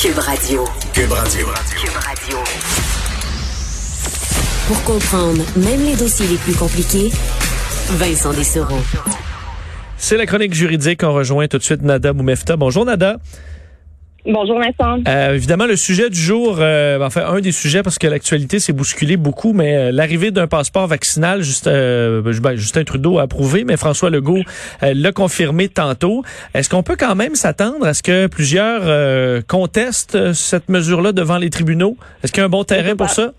Cube Radio. Cube Radio. Cube Radio. Pour comprendre même les dossiers les plus compliqués, Vincent Dessereau. C'est la chronique juridique. On rejoint tout de suite Nada Moumefta. Bonjour Nada. Bonjour Vincent. Euh, évidemment, le sujet du jour, euh, enfin un des sujets parce que l'actualité s'est bousculée beaucoup, mais euh, l'arrivée d'un passeport vaccinal, juste, euh, ben, Justin Trudeau a approuvé, mais François Legault euh, l'a confirmé tantôt. Est-ce qu'on peut quand même s'attendre à ce que plusieurs contestent cette mesure-là devant les tribunaux? Est-ce qu'il y a un bon terrain pour ça?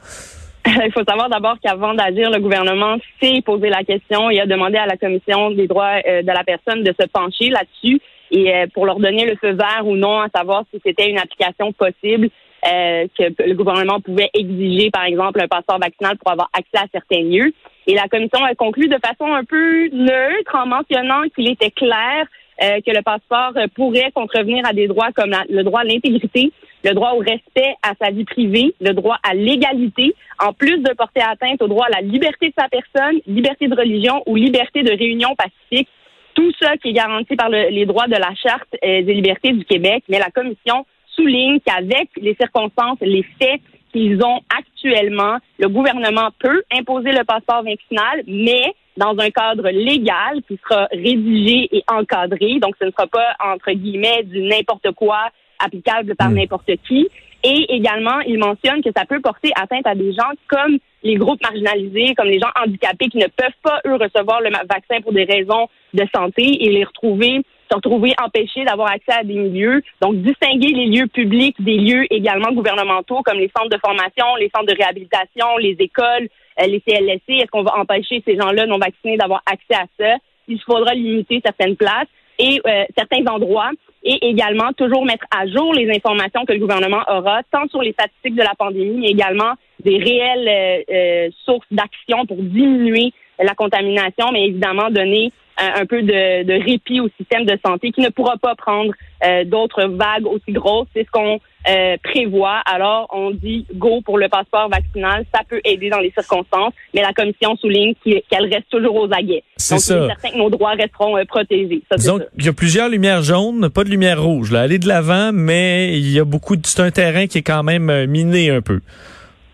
Il faut savoir d'abord qu'avant d'agir, le gouvernement s'est posé la question et a demandé à la Commission des droits de la personne de se pencher là-dessus et euh, pour leur donner le feu vert ou non, à savoir si c'était une application possible euh, que le gouvernement pouvait exiger, par exemple, un passeport vaccinal pour avoir accès à certains lieux. Et la commission a conclu de façon un peu neutre en mentionnant qu'il était clair euh, que le passeport pourrait contrevenir à des droits comme le droit à l'intégrité, le droit au respect à sa vie privée, le droit à l'égalité, en plus de porter atteinte au droit à la liberté de sa personne, liberté de religion ou liberté de réunion pacifique tout ça qui est garanti par les droits de la Charte euh, des libertés du Québec, mais la Commission souligne qu'avec les circonstances, les faits qu'ils ont actuellement, le gouvernement peut imposer le passeport vaccinal, mais dans un cadre légal qui sera rédigé et encadré. Donc, ce ne sera pas, entre guillemets, du n'importe quoi applicable par hmm. n'importe qui. Et également, il mentionne que ça peut porter atteinte à des gens comme les groupes marginalisés, comme les gens handicapés qui ne peuvent pas, eux, recevoir le vaccin pour des raisons de santé et les retrouver se retrouver empêchés d'avoir accès à des milieux. Donc, distinguer les lieux publics des lieux également gouvernementaux, comme les centres de formation, les centres de réhabilitation, les écoles, euh, les CLSC. Est-ce qu'on va empêcher ces gens-là non vaccinés d'avoir accès à ça? Il faudra limiter certaines places et euh, certains endroits et également toujours mettre à jour les informations que le gouvernement aura, tant sur les statistiques de la pandémie, mais également des réelles euh, euh, sources d'action pour diminuer la contamination, mais évidemment donner un peu de, de, répit au système de santé qui ne pourra pas prendre euh, d'autres vagues aussi grosses. C'est ce qu'on euh, prévoit. Alors, on dit go pour le passeport vaccinal. Ça peut aider dans les circonstances, mais la commission souligne qu'elle reste toujours aux aguets. C'est ça. certain que nos droits resteront euh, protégés. Ça, Disons il y a plusieurs lumières jaunes, pas de lumière rouge. Là. Aller de l'avant, mais il y a beaucoup. C'est un terrain qui est quand même miné un peu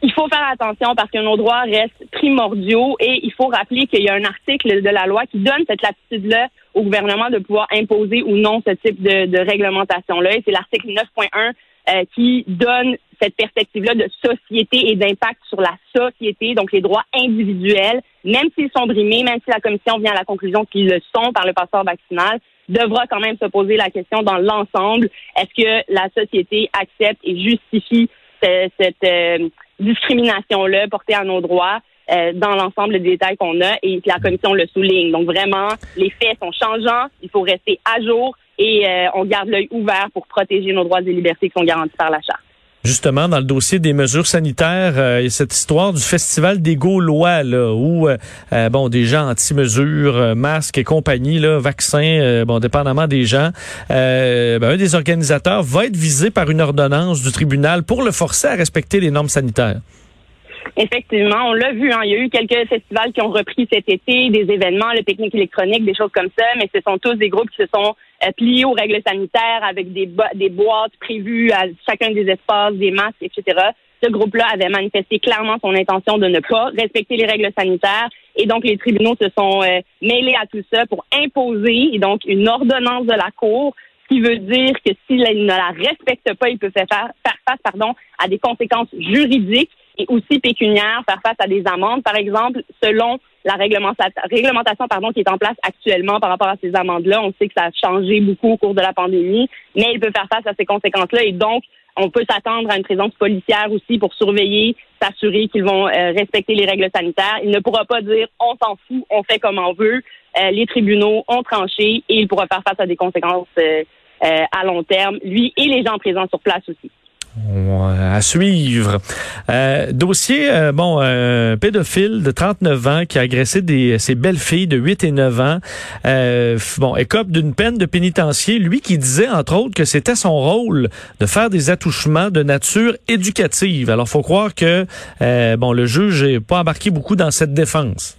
il faut faire attention parce que nos droits restent primordiaux et il faut rappeler qu'il y a un article de la loi qui donne cette latitude-là au gouvernement de pouvoir imposer ou non ce type de, réglementation-là. c'est l'article 9.1 euh, qui donne cette perspective-là de société et d'impact sur la société, donc les droits individuels, même s'ils sont brimés, même si la commission vient à la conclusion qu'ils le sont par le passeport vaccinal, devra quand même se poser la question dans l'ensemble, est-ce que la société accepte et justifie cette, euh, discrimination-là portée à nos droits euh, dans l'ensemble des détails qu'on a et que la commission le souligne. Donc vraiment, les faits sont changeants, il faut rester à jour et euh, on garde l'œil ouvert pour protéger nos droits et libertés qui sont garantis par la Charte. Justement, dans le dossier des mesures sanitaires, euh, cette histoire du festival des Gaulois, là, où bon, des gens anti-mesures, masques et compagnie, là, vaccins, bon, dépendamment des gens, ben, un des organisateurs va être visé par une ordonnance du tribunal pour le forcer à respecter les normes sanitaires. Effectivement, on l'a vu. Hein, il y a eu quelques festivals qui ont repris cet été, des événements, le technique électronique, des choses comme ça, mais ce sont tous des groupes qui se sont euh, pliés aux règles sanitaires avec des, boîtes prévues à chacun des espaces, des masques, etc. Ce groupe-là avait manifesté clairement son intention de ne pas respecter les règles sanitaires et donc les tribunaux se sont euh, mêlés à tout ça pour imposer donc une ordonnance de la Cour ce qui veut dire que s'il ne la respecte pas, il peut faire, faire face pardon, à des conséquences juridiques et aussi pécuniaires, faire face à des amendes, par exemple, selon la réglementation pardon, qui est en place actuellement par rapport à ces amendes-là. On sait que ça a changé beaucoup au cours de la pandémie, mais il peut faire face à ces conséquences-là et donc on peut s'attendre à une présence policière aussi pour surveiller, s'assurer qu'ils vont euh, respecter les règles sanitaires. Il ne pourra pas dire on s'en fout, on fait comme on veut. Euh, les tribunaux ont tranché et il pourra faire face à des conséquences euh, à long terme, lui et les gens présents sur place aussi. À suivre. Euh, dossier, euh, bon, un pédophile de 39 ans qui a agressé des, ses belles filles de 8 et 9 ans, euh, bon, écope d'une peine de pénitencier. Lui qui disait, entre autres, que c'était son rôle de faire des attouchements de nature éducative. Alors, faut croire que, euh, bon, le juge n'est pas embarqué beaucoup dans cette défense.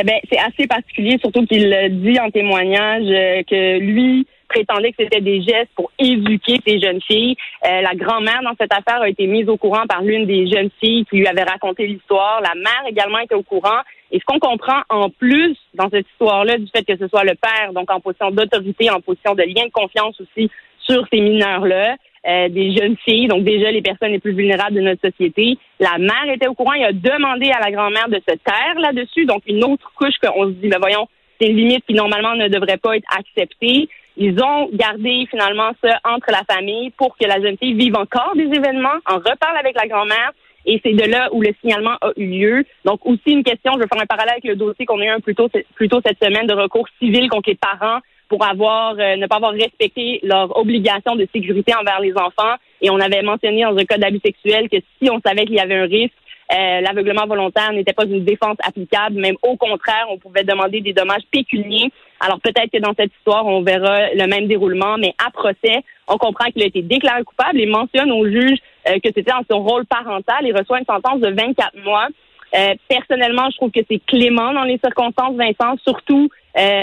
Eh ben, c'est assez particulier, surtout qu'il dit en témoignage que lui, prétendait que c'était des gestes pour éduquer ces jeunes filles. Euh, la grand-mère dans cette affaire a été mise au courant par l'une des jeunes filles qui lui avait raconté l'histoire. La mère également était au courant. Et ce qu'on comprend en plus dans cette histoire-là, du fait que ce soit le père, donc en position d'autorité, en position de lien de confiance aussi sur ces mineurs-là, euh, des jeunes filles, donc déjà les personnes les plus vulnérables de notre société. La mère était au courant, il a demandé à la grand-mère de se taire là-dessus, donc une autre couche qu'on se dit, ben voyons, c'est une limite qui normalement ne devrait pas être acceptée. Ils ont gardé finalement ça entre la famille pour que la jeune fille vive encore des événements, en reparle avec la grand-mère. Et c'est de là où le signalement a eu lieu. Donc aussi une question, je vais faire un parallèle avec le dossier qu'on a eu un plus tôt, plus tôt cette semaine de recours civil contre les parents pour avoir euh, ne pas avoir respecté leur obligation de sécurité envers les enfants. Et on avait mentionné dans un cas d'abus sexuel que si on savait qu'il y avait un risque, euh, l'aveuglement volontaire n'était pas une défense applicable, même au contraire, on pouvait demander des dommages pécuniers. Alors peut-être que dans cette histoire, on verra le même déroulement, mais à procès, on comprend qu'il a été déclaré coupable et mentionne au juge euh, que c'était dans son rôle parental et reçoit une sentence de 24 mois. Euh, personnellement, je trouve que c'est clément dans les circonstances, Vincent, surtout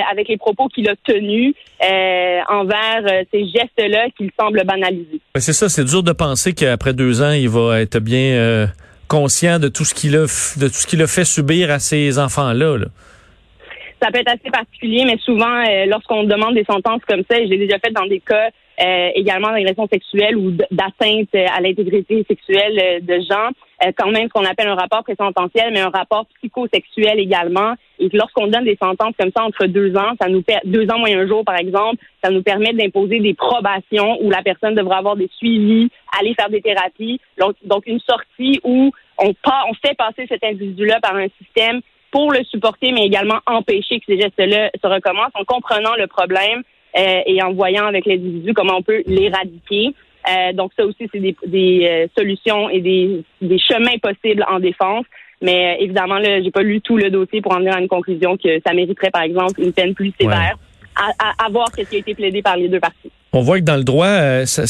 avec les propos qu'il a tenus envers ces gestes-là qu'il semble banaliser. C'est ça, c'est dur de penser qu'après deux ans, il va être bien conscient de tout ce qu'il a, de tout ce qu'il a fait subir à ces enfants-là. Ça peut être assez particulier, mais souvent, lorsqu'on demande des sentences comme ça, et j'ai déjà fait dans des cas euh, également d'agression sexuelle ou d'atteinte à l'intégrité sexuelle euh, de gens, euh, quand même ce qu'on appelle un rapport présententiel, mais un rapport psychosexuel également. Et lorsqu'on donne des sentences comme ça entre deux ans, ça nous deux ans moins un jour par exemple, ça nous permet d'imposer des probations où la personne devra avoir des suivis, aller faire des thérapies. Donc, donc une sortie où on, on fait passer cet individu-là par un système pour le supporter, mais également empêcher que ces gestes-là se recommencent en comprenant le problème euh, et en voyant avec l'individu comment on peut l'éradiquer. Euh, donc ça aussi, c'est des, des euh, solutions et des, des, chemins possibles en défense. Mais évidemment, là, j'ai pas lu tout le dossier pour en venir à une conclusion que ça mériterait, par exemple, une peine plus sévère. À, à, voir ce qui a été plaidé par les deux parties. On voit que dans le droit,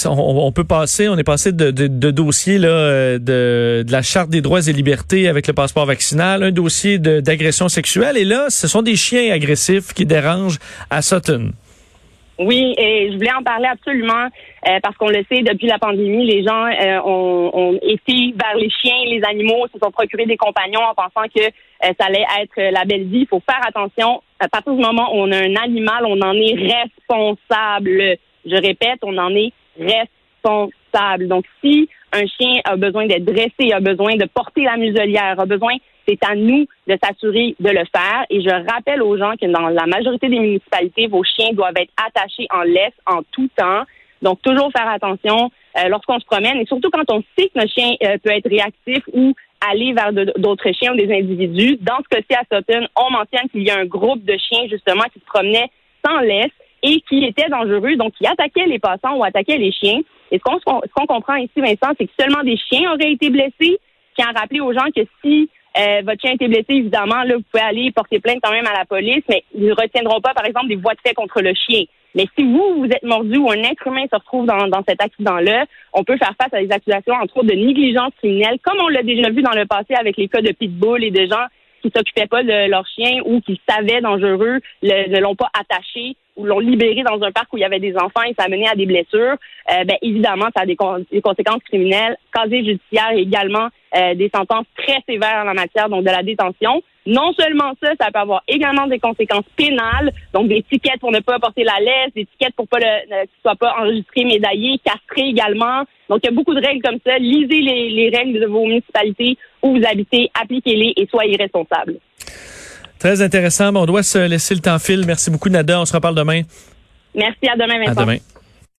on, peut passer, on est passé de, de, de dossiers là, de, de, la charte des droits et libertés avec le passeport vaccinal, un dossier d'agression sexuelle, et là, ce sont des chiens agressifs qui dérangent à Sutton. Oui, et je voulais en parler absolument euh, parce qu'on le sait, depuis la pandémie, les gens euh, ont, ont, été vers les chiens, les animaux, se sont procurés des compagnons en pensant que euh, ça allait être la belle vie. Il faut faire attention. À partir du moment où on a un animal, on en est responsable. Je répète, on en est responsable. Donc, si un chien a besoin d'être dressé, a besoin de porter la muselière, a besoin c'est à nous de s'assurer de le faire. Et je rappelle aux gens que dans la majorité des municipalités, vos chiens doivent être attachés en laisse en tout temps. Donc, toujours faire attention euh, lorsqu'on se promène et surtout quand on sait que notre chien euh, peut être réactif ou aller vers d'autres chiens ou des individus. Dans ce cas-ci, à Sutton, on mentionne qu'il y a un groupe de chiens, justement, qui se promenaient sans laisse et qui étaient dangereux, donc qui attaquaient les passants ou attaquaient les chiens. Et ce qu'on comprend ici, Vincent, c'est que seulement des chiens auraient été blessés, qui a rappelé aux gens que si euh, votre chien a été blessé, évidemment, là, vous pouvez aller porter plainte quand même à la police, mais ils ne retiendront pas, par exemple, des voies de fait contre le chien. Mais si vous, vous êtes mordu ou un être humain se retrouve dans, dans cet accident-là, on peut faire face à des accusations, entre autres, de négligence criminelle, comme on l'a déjà vu dans le passé avec les cas de pitbull et de gens qui s'occupaient pas de leur chien ou qui savaient dangereux, ne l'ont pas attaché ou l'ont libéré dans un parc où il y avait des enfants et ça a mené à des blessures, euh, ben, évidemment, ça a des, conséquences criminelles. Casier judiciaire également euh, des sentences très sévères en la matière, donc de la détention. Non seulement ça, ça peut avoir également des conséquences pénales, donc des tickets pour ne pas porter la laisse, des tickets pour pas le, qu'il soit pas enregistré, médaillé, castré également. Donc il y a beaucoup de règles comme ça. Lisez les, les règles de vos municipalités où vous habitez, appliquez-les et soyez responsables. Très intéressant. on doit se laisser le temps fil. Merci beaucoup, Nada. On se reparle demain. Merci. À demain, Vincent. À demain.